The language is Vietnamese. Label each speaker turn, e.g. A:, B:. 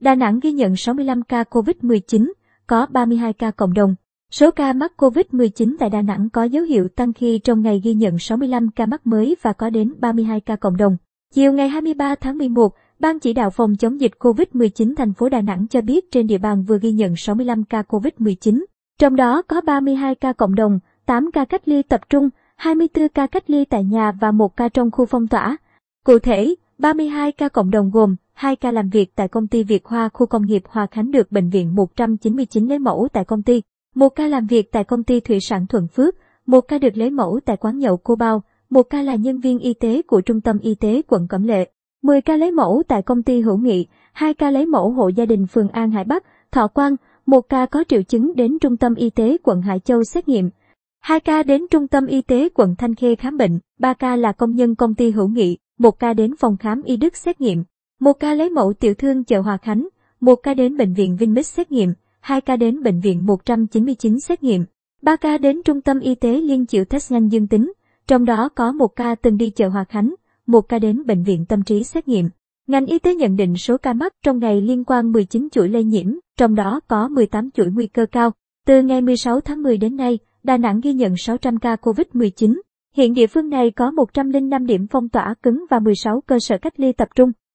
A: Đà Nẵng ghi nhận 65 ca COVID-19, có 32 ca cộng đồng. Số ca mắc COVID-19 tại Đà Nẵng có dấu hiệu tăng khi trong ngày ghi nhận 65 ca mắc mới và có đến 32 ca cộng đồng. Chiều ngày 23 tháng 11, Ban chỉ đạo phòng chống dịch COVID-19 thành phố Đà Nẵng cho biết trên địa bàn vừa ghi nhận 65 ca COVID-19, trong đó có 32 ca cộng đồng, 8 ca cách ly tập trung, 24 ca cách ly tại nhà và 1 ca trong khu phong tỏa. Cụ thể, 32 ca cộng đồng gồm 2 ca làm việc tại công ty Việt Hoa khu công nghiệp Hòa Khánh được bệnh viện 199 lấy mẫu tại công ty, 1 ca làm việc tại công ty thủy sản Thuận Phước, 1 ca được lấy mẫu tại quán nhậu Cô Bao, 1 ca là nhân viên y tế của Trung tâm Y tế quận Cẩm Lệ, 10 ca lấy mẫu tại công ty Hữu Nghị, 2 ca lấy mẫu hộ gia đình phường An Hải Bắc, Thọ Quang, 1 ca có triệu chứng đến Trung tâm Y tế quận Hải Châu xét nghiệm. 2 ca đến Trung tâm Y tế quận Thanh Khê khám bệnh, 3 ca là công nhân công ty Hữu Nghị, một ca đến phòng khám Y Đức xét nghiệm, một ca lấy mẫu tiểu thương chợ Hòa Khánh, một ca đến bệnh viện Vinmec xét nghiệm, hai ca đến bệnh viện 199 xét nghiệm, ba ca đến Trung tâm Y tế Liên Chịu test nhanh dương tính, trong đó có một ca từng đi chợ Hòa Khánh, một ca đến bệnh viện tâm trí xét nghiệm. Ngành y tế nhận định số ca mắc trong ngày liên quan 19 chuỗi lây nhiễm, trong đó có 18 chuỗi nguy cơ cao. Từ ngày 16 tháng 10 đến nay, Đà Nẵng ghi nhận 600 ca COVID-19. Hiện địa phương này có 105 điểm phong tỏa cứng và 16 cơ sở cách ly tập trung.